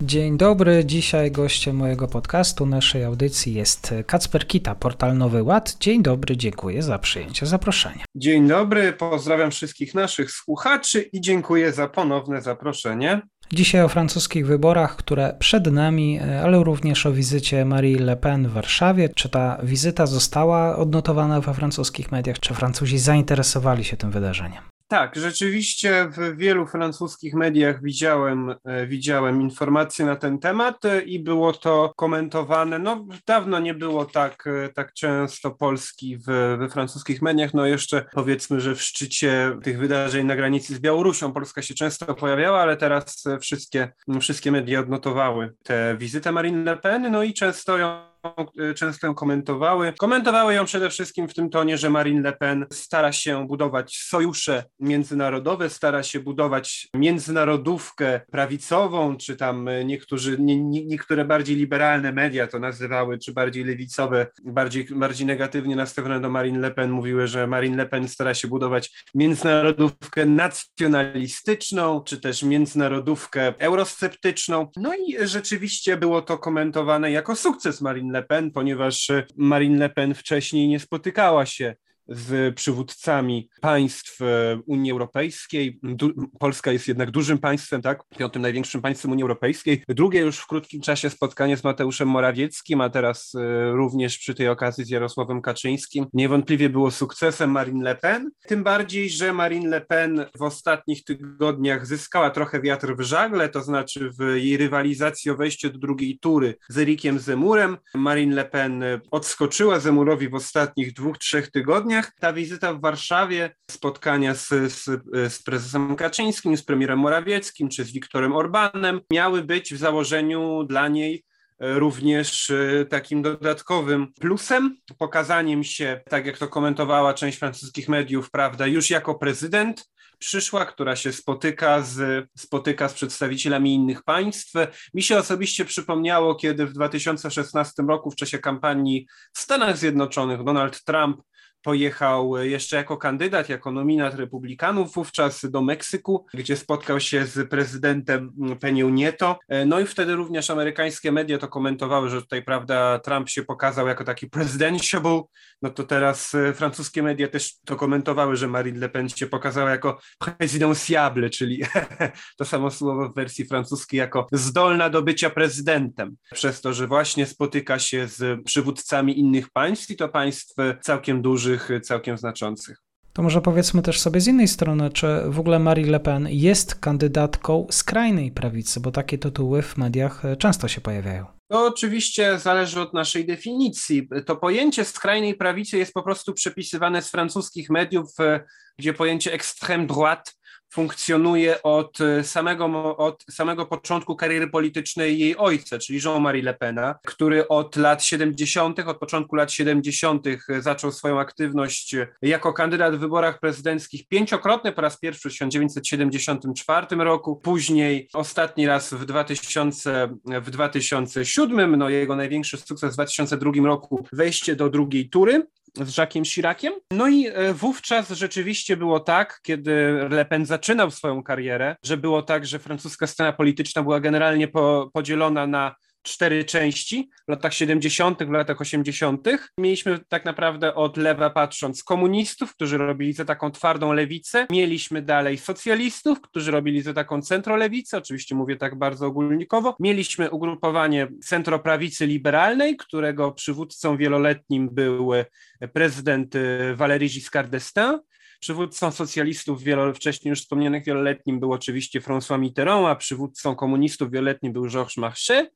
Dzień dobry, dzisiaj gościem mojego podcastu, naszej audycji jest Kacper Kita, portal Nowy Ład. Dzień dobry, dziękuję za przyjęcie zaproszenia. Dzień dobry, pozdrawiam wszystkich naszych słuchaczy i dziękuję za ponowne zaproszenie. Dzisiaj o francuskich wyborach, które przed nami, ale również o wizycie Marie Le Pen w Warszawie. Czy ta wizyta została odnotowana we francuskich mediach? Czy Francuzi zainteresowali się tym wydarzeniem? Tak, rzeczywiście w wielu francuskich mediach widziałem, e, widziałem informacje na ten temat e, i było to komentowane. No, dawno nie było tak, e, tak często Polski w, we francuskich mediach. No, jeszcze powiedzmy, że w szczycie tych wydarzeń na granicy z Białorusią Polska się często pojawiała, ale teraz wszystkie, wszystkie media odnotowały tę wizytę Marine Le Pen, no i często ją często ją komentowały. Komentowały ją przede wszystkim w tym tonie, że Marine Le Pen stara się budować sojusze międzynarodowe, stara się budować międzynarodówkę prawicową, czy tam niektórzy, nie, nie, niektóre bardziej liberalne media to nazywały, czy bardziej lewicowe, bardziej, bardziej negatywnie nastawione do Marine Le Pen mówiły, że Marine Le Pen stara się budować międzynarodówkę nacjonalistyczną, czy też międzynarodówkę eurosceptyczną. No i rzeczywiście było to komentowane jako sukces Marine Le Pen, ponieważ Marine Le Pen wcześniej nie spotykała się z przywódcami państw e, Unii Europejskiej. Du Polska jest jednak dużym państwem, tak? Piątym największym państwem Unii Europejskiej. Drugie już w krótkim czasie spotkanie z Mateuszem Morawieckim, a teraz e, również przy tej okazji z Jarosławem Kaczyńskim. Niewątpliwie było sukcesem Marine Le Pen. Tym bardziej, że Marine Le Pen w ostatnich tygodniach zyskała trochę wiatr w żagle, to znaczy w jej rywalizacji o wejście do drugiej tury z Erikiem Zemurem. Marine Le Pen odskoczyła Zemurowi w ostatnich dwóch, trzech tygodniach ta wizyta w Warszawie, spotkania z, z, z prezesem Kaczyńskim, z premierem Morawieckim czy z Wiktorem Orbanem miały być w założeniu dla niej e, również e, takim dodatkowym plusem, pokazaniem się, tak jak to komentowała część francuskich mediów, prawda, już jako prezydent, przyszła, która się spotyka z, spotyka z przedstawicielami innych państw. Mi się osobiście przypomniało, kiedy w 2016 roku w czasie kampanii w Stanach Zjednoczonych Donald Trump pojechał jeszcze jako kandydat, jako nominat republikanów wówczas do Meksyku, gdzie spotkał się z prezydentem Penią Nieto. No i wtedy również amerykańskie media to komentowały, że tutaj, prawda, Trump się pokazał jako taki presidentiable. No to teraz e, francuskie media też to komentowały, że Marine Le Pen się pokazała jako presidentiable, czyli to samo słowo w wersji francuskiej, jako zdolna do bycia prezydentem. Przez to, że właśnie spotyka się z przywódcami innych państw i to państw całkiem dużych, dużych, całkiem znaczących. To może powiedzmy też sobie z innej strony, czy w ogóle Marie Le Pen jest kandydatką skrajnej prawicy, bo takie tytuły w mediach e, często się pojawiają. To oczywiście zależy od naszej definicji. To pojęcie skrajnej prawicy jest po prostu przepisywane z francuskich mediów, e, gdzie pojęcie extrême droite funkcjonuje od e, samego, od samego początku kariery politycznej jej ojca, czyli Jean-Marie Le Pena, który od lat 70., od początku lat 70. zaczął swoją aktywność jako kandydat w wyborach prezydenckich pięciokrotnie, po raz pierwszy w 1974 roku, później ostatni raz w, 2000, w 2007, no jego największy sukces w 2002 roku, wejście do drugiej tury z Jacques'em Chiraciem. No i e, wówczas rzeczywiście było tak, kiedy Le Pen zaczynał swoją karierę, że było tak, że francuska scena polityczna była generalnie po, podzielona na cztery części w latach 70., w latach 80. Mieliśmy tak naprawdę od lewa patrząc komunistów, którzy robili za taką twardą lewicę. Mieliśmy dalej socjalistów, którzy robili za taką centrolewicę, oczywiście mówię tak bardzo ogólnikowo. Mieliśmy ugrupowanie centroprawicy liberalnej, którego przywódcą wieloletnim był prezydent Valéry Giscard d'Estaing. Przywódcą socjalistów wielo, wcześniej już wspomnianych wieloletnim był oczywiście François Mitterrand, a przywódcą komunistów wieloletnim był Georges Marchais.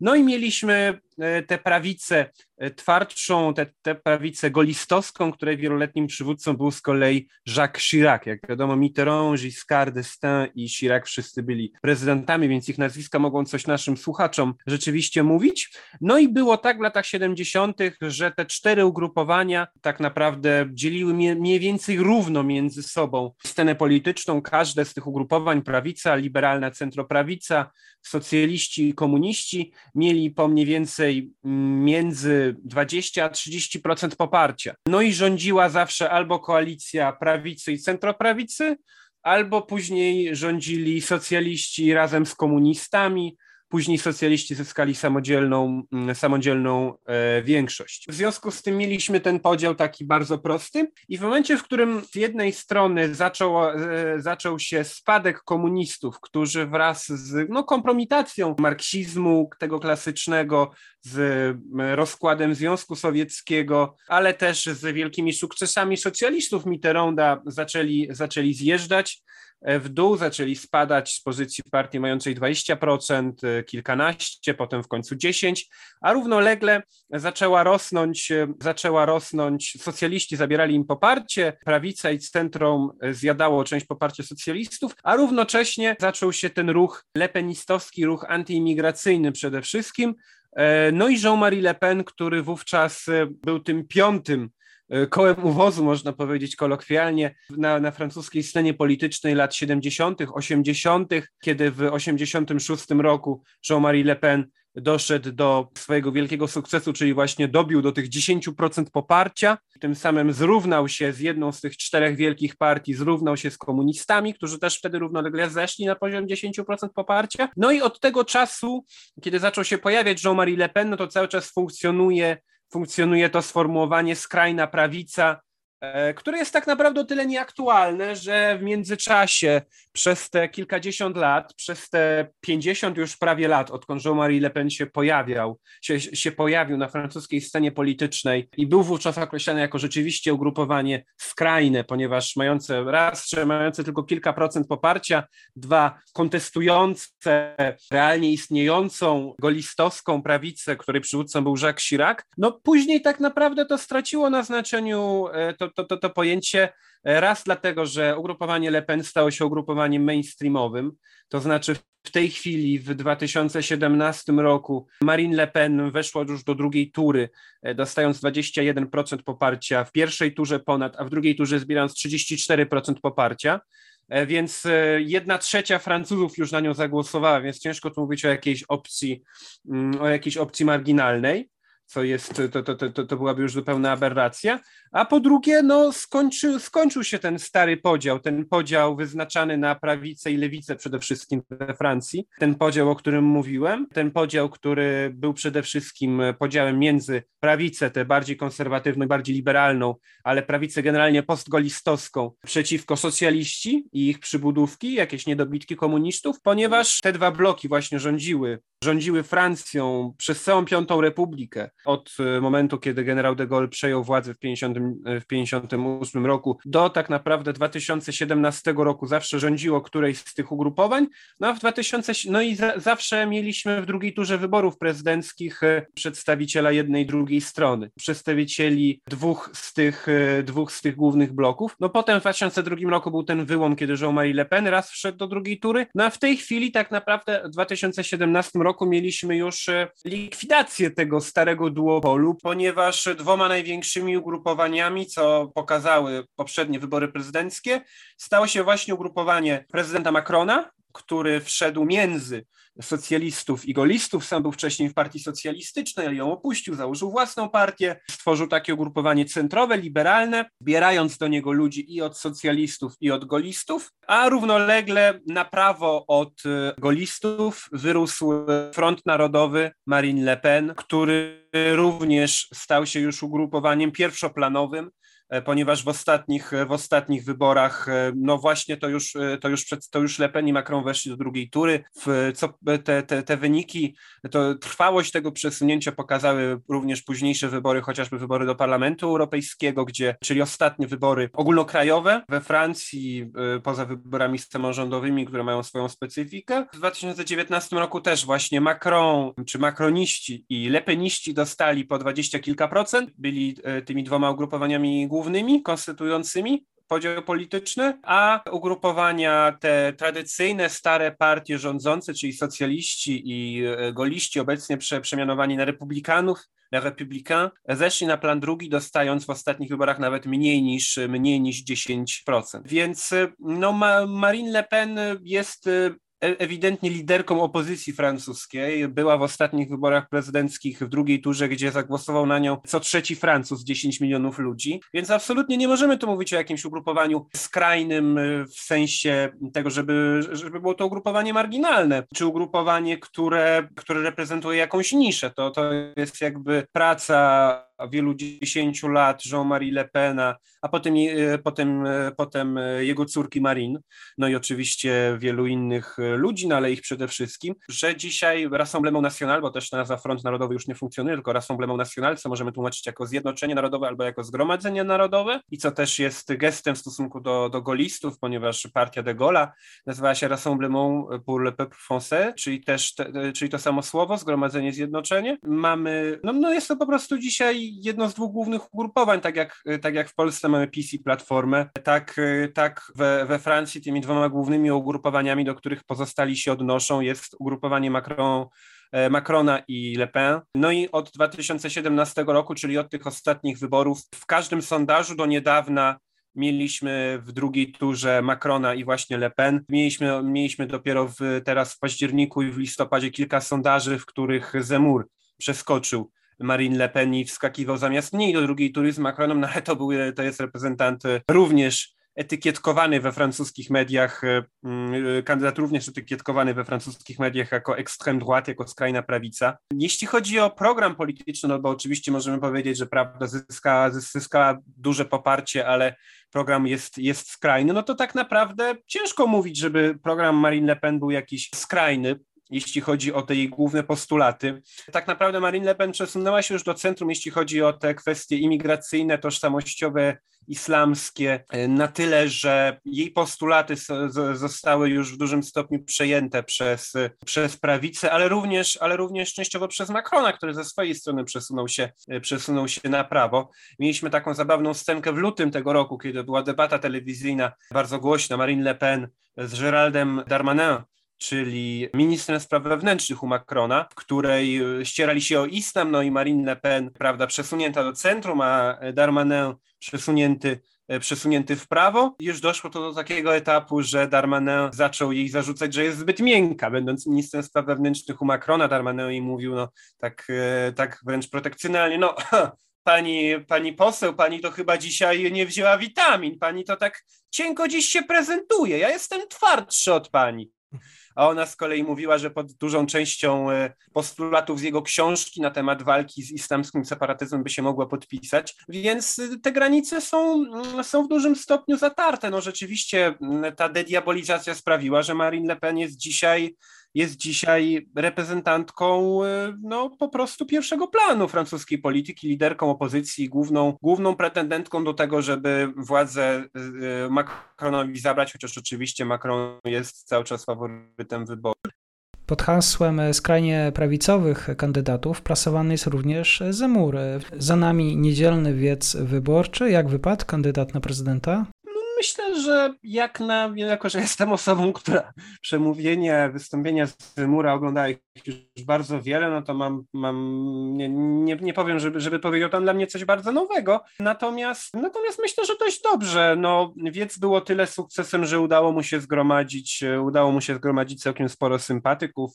No i mieliśmy e, tę prawicę e, twardszą, tę, prawicę golistowską, której wieloletnim przywódcą był z kolei Jacques Chirac. Jak wiadomo, Mitterrand, Giscard d'Estaing i Chirac wszyscy byli prezydentami, więc ich nazwiska mogą coś naszym słuchaczom rzeczywiście mówić. No i było tak w latach 70., że te cztery ugrupowania tak naprawdę dzieliły mniej więcej równo między sobą scenę polityczną. Każde z tych ugrupowań, prawica, liberalna centroprawica, socjaliści i komuniści, mieli po mniej więcej mm, między 20 a 30% poparcia. No i rządziła zawsze albo koalicja prawicy i centroprawicy, albo później rządzili socjaliści razem z komunistami, Później socjaliści zyskali samodzielną, mm, samodzielną e, większość. W związku z tym mieliśmy ten podział taki bardzo prosty i w momencie, w którym z jednej strony zaczął, e, zaczął się spadek komunistów, którzy wraz z no, kompromitacją marksizmu, tego klasycznego, z e, rozkładem Związku Sowieckiego, ale też z wielkimi sukcesami socjalistów. Mitterranda zaczęli, zaczęli zjeżdżać, w dół, zaczęli spadać z pozycji partii mającej 20%, e, kilkanaście, potem w końcu 10, a równolegle zaczęła rosnąć, e, zaczęła rosnąć, socjaliści zabierali im poparcie, prawica i centrum e, zjadało część poparcia socjalistów, a równocześnie zaczął się ten ruch lepenistowski, ruch antyimigracyjny przede wszystkim, no i Jean-Marie Le Pen, który wówczas był tym piątym E, kołem uwozu, można powiedzieć kolokwialnie, na, na francuskiej scenie politycznej lat 70., 80., kiedy w 86 roku Jean-Marie Le Pen doszedł do swojego wielkiego sukcesu, czyli właśnie dobił do tych 10% poparcia, tym samym zrównał się z jedną z tych czterech wielkich partii, zrównał się z komunistami, którzy też wtedy równolegle zeszli na poziom 10% poparcia. No i od tego czasu, kiedy zaczął się pojawiać Jean-Marie Le Pen, no to cały czas funkcjonuje funkcjonuje to sformułowanie skrajna prawica, które jest tak naprawdę o tyle nieaktualne, że w międzyczasie przez te kilkadziesiąt lat, przez te pięćdziesiąt już prawie lat, odkąd Jean-Marie Le Pen się pojawiał, się, się pojawił na francuskiej scenie politycznej i był wówczas określany jako rzeczywiście ugrupowanie skrajne, ponieważ mające raz, że mające tylko kilka procent poparcia, dwa, kontestujące realnie istniejącą golistowską prawicę, której przywódcą był Jacques Chirac, no później tak naprawdę to straciło na znaczeniu e, to, to, to, to pojęcie e, raz dlatego, że ugrupowanie Le Pen stało się ugrupowaniem mainstreamowym, to znaczy w tej chwili, w 2017 roku, Marine Le Pen weszła już do drugiej tury, e, dostając 21% poparcia, w pierwszej turze ponad, a w drugiej turze zbierając 34% poparcia. E, więc jedna trzecia Francuzów już na nią zagłosowała, więc ciężko tu mówić o jakiejś opcji, mm, o jakiejś opcji marginalnej co jest, to, to, to, to byłaby już zupełna aberracja. A po drugie, no, skończył, skończył się ten stary podział, ten podział wyznaczany na prawicę i lewicę przede wszystkim we Francji, ten podział, o którym mówiłem, ten podział, który był przede wszystkim podziałem między prawicę, tę bardziej konserwatywną bardziej liberalną, ale prawicę generalnie postgolistowską przeciwko socjaliści i ich przybudówki, jakieś niedobitki komunistów, ponieważ te dwa bloki właśnie rządziły, rządziły Francją przez całą Piątą Republikę od momentu, kiedy generał de Gaulle przejął władzę w 50 w 1958 roku do tak naprawdę 2017 roku zawsze rządziło którejś z tych ugrupowań, no a w 2000, no i za, zawsze mieliśmy w drugiej turze wyborów prezydenckich e, przedstawiciela jednej drugiej strony, przedstawicieli dwóch z tych, e, dwóch z tych głównych bloków. No potem w 2002 roku był ten wyłom, kiedy Jean-Marie Le Pen raz wszedł do drugiej tury, no a w tej chwili tak naprawdę w 2017 roku mieliśmy już e, likwidację tego starego duopolu, ponieważ dwoma największymi ugrupowaniami co pokazały poprzednie wybory prezydenckie, stało się właśnie ugrupowanie prezydenta Macrona, który wszedł między socjalistów i golistów. Sam był wcześniej w partii socjalistycznej, ale ją opuścił, założył własną partię, stworzył takie ugrupowanie centrowe, liberalne, bierając do niego ludzi i od socjalistów, i od golistów, a równolegle na prawo od e, golistów wyrósł Front Narodowy Marine Le Pen, który również stał się już ugrupowaniem pierwszoplanowym, ponieważ w ostatnich, w ostatnich wyborach, no właśnie to już, to już, przed, to już Le Pen i Macron weszli do drugiej tury. W, co, te, te, te wyniki, to trwałość tego przesunięcia pokazały również późniejsze wybory, chociażby wybory do Parlamentu Europejskiego, gdzie, czyli ostatnie wybory ogólnokrajowe we Francji, poza wyborami samorządowymi, które mają swoją specyfikę. W 2019 roku też właśnie Macron, czy makroniści i lepeniści dostali po dwadzieścia kilka procent, byli e, tymi dwoma ugrupowaniami głównymi, konstytującymi podział polityczny, a ugrupowania te tradycyjne, stare partie rządzące, czyli socjaliści i e, goliści, obecnie prze, przemianowani na republikanów, na Républicains, zeszli na plan drugi, dostając w ostatnich wyborach nawet mniej niż, mniej niż 10%. Więc e, no, Marine Le Pen jest E, ewidentnie liderką opozycji francuskiej. Była w ostatnich wyborach prezydenckich w drugiej turze, gdzie zagłosował na nią co trzeci Francuz, 10 milionów ludzi. Więc absolutnie nie możemy tu mówić o jakimś ugrupowaniu skrajnym e, w sensie tego, żeby, żeby było to ugrupowanie marginalne, czy ugrupowanie, które, które reprezentuje jakąś niszę. To, to jest jakby praca wielu dziesięciu lat Jean-Marie Le Pena, a potem, e, potem, e, potem e, jego córki Marine, no i oczywiście wielu innych ludzi, no ale ich przede wszystkim, że dzisiaj Rassemblement National, bo też nazwa Front Narodowy już nie funkcjonuje, tylko Rassemblement National, co możemy tłumaczyć jako Zjednoczenie Narodowe albo jako Zgromadzenie Narodowe i co też jest gestem w stosunku do, do golistów, ponieważ partia de Gaulle'a nazywała się Rassemblement pour le peuple français, czyli też, te, czyli to samo słowo, Zgromadzenie, Zjednoczenie. Mamy, no, no jest to po prostu dzisiaj jedno z dwóch głównych ugrupowań, tak jak, tak jak w Polsce mamy i Platformę, tak, tak we, we Francji tymi dwoma głównymi ugrupowaniami, do których pozostali się odnoszą, jest ugrupowanie Macron e, Macrona i Le Pen. No i od 2017 roku, czyli od tych ostatnich wyborów, w każdym sondażu do niedawna mieliśmy w drugiej turze Macrona i właśnie Le Pen. Mieliśmy, mieliśmy dopiero w, teraz w październiku i w listopadzie kilka sondaży, w których Zemur przeskoczył Marine Le Pen i wskakiwał zamiast niej do drugiej tury z Macronem, no ale to, był, to jest reprezentant e, również etykietkowany we francuskich mediach, e, mm, kandydat również etykietkowany we francuskich mediach jako extreme droite, jako skrajna prawica. Jeśli chodzi o program polityczny, no bo oczywiście możemy powiedzieć, że prawda zyska, zyskała duże poparcie, ale program jest, jest skrajny, no to tak naprawdę ciężko mówić, żeby program Marine Le Pen był jakiś skrajny jeśli chodzi o te jej główne postulaty. Tak naprawdę Marine Le Pen przesunęła się już do centrum, jeśli chodzi o te kwestie imigracyjne, tożsamościowe, islamskie, e, na tyle, że jej postulaty zostały już w dużym stopniu przejęte przez, przez prawicę, ale również, ale również częściowo przez Macrona, który ze swojej strony przesunął się, e, przesunął się na prawo. Mieliśmy taką zabawną scenkę w lutym tego roku, kiedy była debata telewizyjna bardzo głośna Marine Le Pen z Geraldem Darmanin, czyli ministrem spraw wewnętrznych u Macrona, w której e, ścierali się o islam, no i Marine Le Pen, prawda, przesunięta do centrum, a Darmanin przesunięty e, przesunięty w prawo. Już doszło to do takiego etapu, że Darmanin zaczął jej zarzucać, że jest zbyt miękka, będąc ministrem spraw wewnętrznych u Macrona. Darmanin jej mówił, no tak, e, tak wręcz protekcjonalnie, no pani, pani poseł, pani to chyba dzisiaj nie wzięła witamin, pani to tak cienko dziś się prezentuje, ja jestem twardszy od pani a ona z kolei mówiła, że pod dużą częścią e, postulatów z jego książki na temat walki z islamskim separatyzmem by się mogła podpisać, więc e, te granice są, mm, są w dużym stopniu zatarte. No rzeczywiście mm, ta dediabolizacja sprawiła, że Marine Le Pen jest dzisiaj jest dzisiaj reprezentantką e, no, po prostu pierwszego planu francuskiej polityki, liderką opozycji, główną, główną pretendentką do tego, żeby władzę e, Macronowi zabrać, chociaż oczywiście Macron jest cały czas faworytem wyboru. Pod hasłem skrajnie prawicowych kandydatów plasowany jest również Zemur. Za nami niedzielny wiec wyborczy. Jak wypadł kandydat na prezydenta? Myślę, że jak na, jako że jestem osobą, która przemówienia, wystąpienia z mura oglądała już bardzo wiele, no to mam, mam nie, nie, nie powiem, żeby, żeby powiedział tam dla mnie coś bardzo nowego. Natomiast, natomiast myślę, że dość dobrze. No, Wiec było tyle sukcesem, że udało mu się zgromadzić, udało mu się zgromadzić całkiem sporo sympatyków.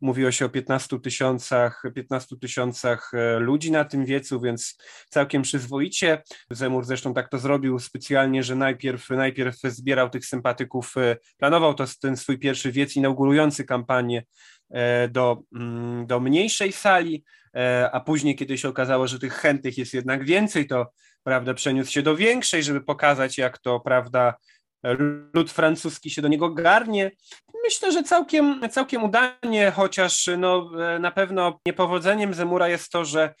Mówiło się o 15 tysiącach, 15 tysiącach ludzi na tym wiecu, więc całkiem przyzwoicie. Zemur zresztą tak to zrobił specjalnie, że najpierw, najpierw zbierał tych sympatyków, planował to ten swój pierwszy wiec inaugurujący kampanię E, do, mm, do mniejszej sali, e, a później, kiedy się okazało, że tych chętnych jest jednak więcej, to prawda, przeniósł się do większej, żeby pokazać, jak to, prawda, lud francuski się do niego garnie. Myślę, że całkiem, całkiem udanie, chociaż no, na pewno niepowodzeniem Zemura jest to, że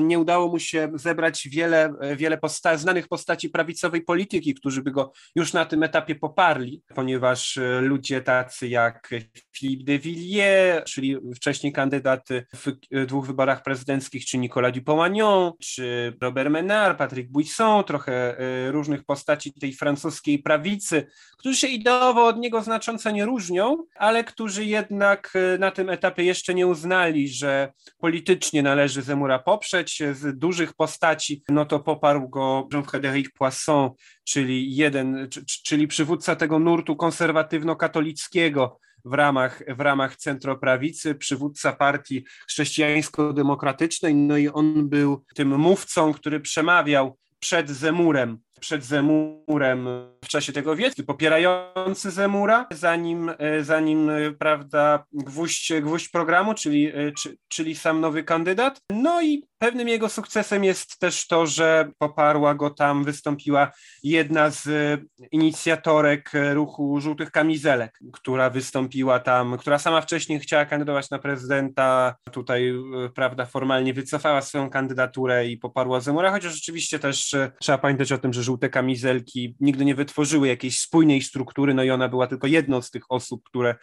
nie udało mu się zebrać wiele, wiele posta znanych postaci prawicowej polityki, którzy by go już na tym etapie poparli, ponieważ ludzie tacy jak Philippe de Villiers, czyli wcześniej kandydat w dwóch wyborach prezydenckich, czy Nicolas Dupont-Aignan, czy Robert Menard, Patrick Buisson, trochę e, różnych postaci tej francuskiej prawicy, którzy się ideowo od niego znacząco nie różnią, ale którzy jednak e, na tym etapie jeszcze nie uznali, że politycznie należy Zemura poprzeć. Z dużych postaci, no to poparł go Jean-Frédéric Poisson, czyli jeden, czyli przywódca tego nurtu konserwatywno-katolickiego, w ramach, w ramach centroprawicy, przywódca partii chrześcijańsko-demokratycznej, no i on był tym mówcą, który przemawiał przed Zemurem, przed Zemurem w czasie tego wiecu, popierający Zemura, zanim, e, zanim e, prawda, gwóźdź, gwóźdź programu, czyli, e, czyli sam nowy kandydat. No i pewnym jego sukcesem jest też to, że poparła go tam, wystąpiła jedna z inicjatorek ruchu żółtych kamizelek, która wystąpiła tam, która sama wcześniej chciała kandydować na prezydenta, tutaj prawda, formalnie wycofała swoją kandydaturę i poparła Zemura, chociaż rzeczywiście też trzeba pamiętać o tym, że żółte kamizelki nigdy nie wytworzyły jakiejś spójnej struktury, no i ona była tylko jedną z tych osób, które,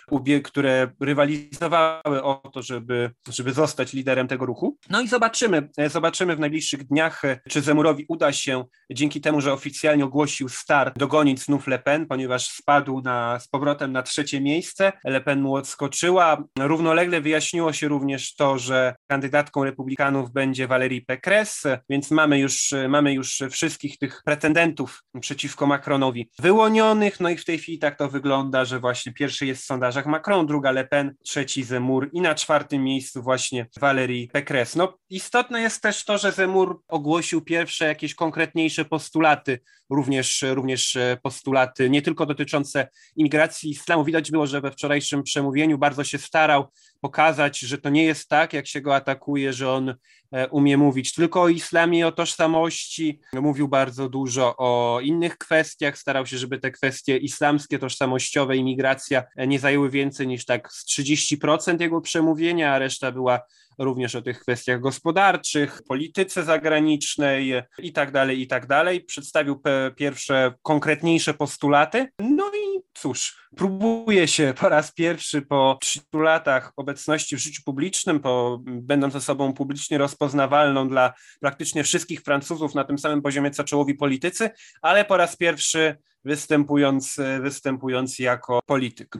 które rywalizowały o to, żeby, żeby zostać liderem tego ruchu. No i zobaczymy, zobaczymy w najbliższych dniach, czy Zemurowi uda się dzięki temu, że oficjalnie ogłosił start, dogonić znów Le Pen, ponieważ spadł na, z powrotem na trzecie miejsce. Le Pen mu odskoczyła. Równolegle wyjaśniło się również to, że kandydatką republikanów będzie Valérie Pécresse, więc mamy już, mamy już wszystkich tych pretendentów przeciwko Macronowi wyłonionych, no i w tej chwili tak to wygląda, że właśnie pierwszy jest w sondażach Macron, druga Le Pen, trzeci Zemur i na czwartym miejscu właśnie Valérie Pécresse. No istotne jest też to, że Zemur ogłosił pierwsze jakieś konkretniejsze postulaty, również, również postulaty nie tylko dotyczące imigracji islamu. Widać było, że we wczorajszym przemówieniu bardzo się starał pokazać, że to nie jest tak, jak się go atakuje, że on e, umie mówić tylko o islamie o tożsamości. Mówił bardzo dużo o innych kwestiach, starał się, żeby te kwestie islamskie, tożsamościowe, imigracja e, nie zajęły więcej niż tak z 30% jego przemówienia, a reszta była również o tych kwestiach gospodarczych, polityce zagranicznej i tak dalej, i tak dalej. Przedstawił pierwsze konkretniejsze postulaty. No i cóż, próbuje się po raz pierwszy po 30 latach obecności w życiu publicznym, po, będąc osobą publicznie rozpoznawalną dla praktycznie wszystkich Francuzów na tym samym poziomie co czołowi politycy, ale po raz pierwszy występując, występując jako polityk.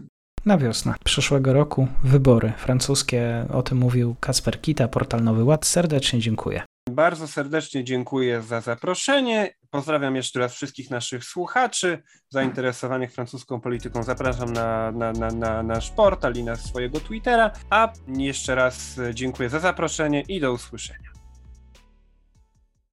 Na wiosnę przyszłego roku wybory francuskie. O tym mówił Kasper Kita, portal Nowy Ład. Serdecznie dziękuję. Bardzo serdecznie dziękuję za zaproszenie. Pozdrawiam jeszcze raz wszystkich naszych słuchaczy zainteresowanych francuską polityką. Zapraszam na, na, na, na nasz portal i na swojego Twittera. A jeszcze raz dziękuję za zaproszenie i do usłyszenia.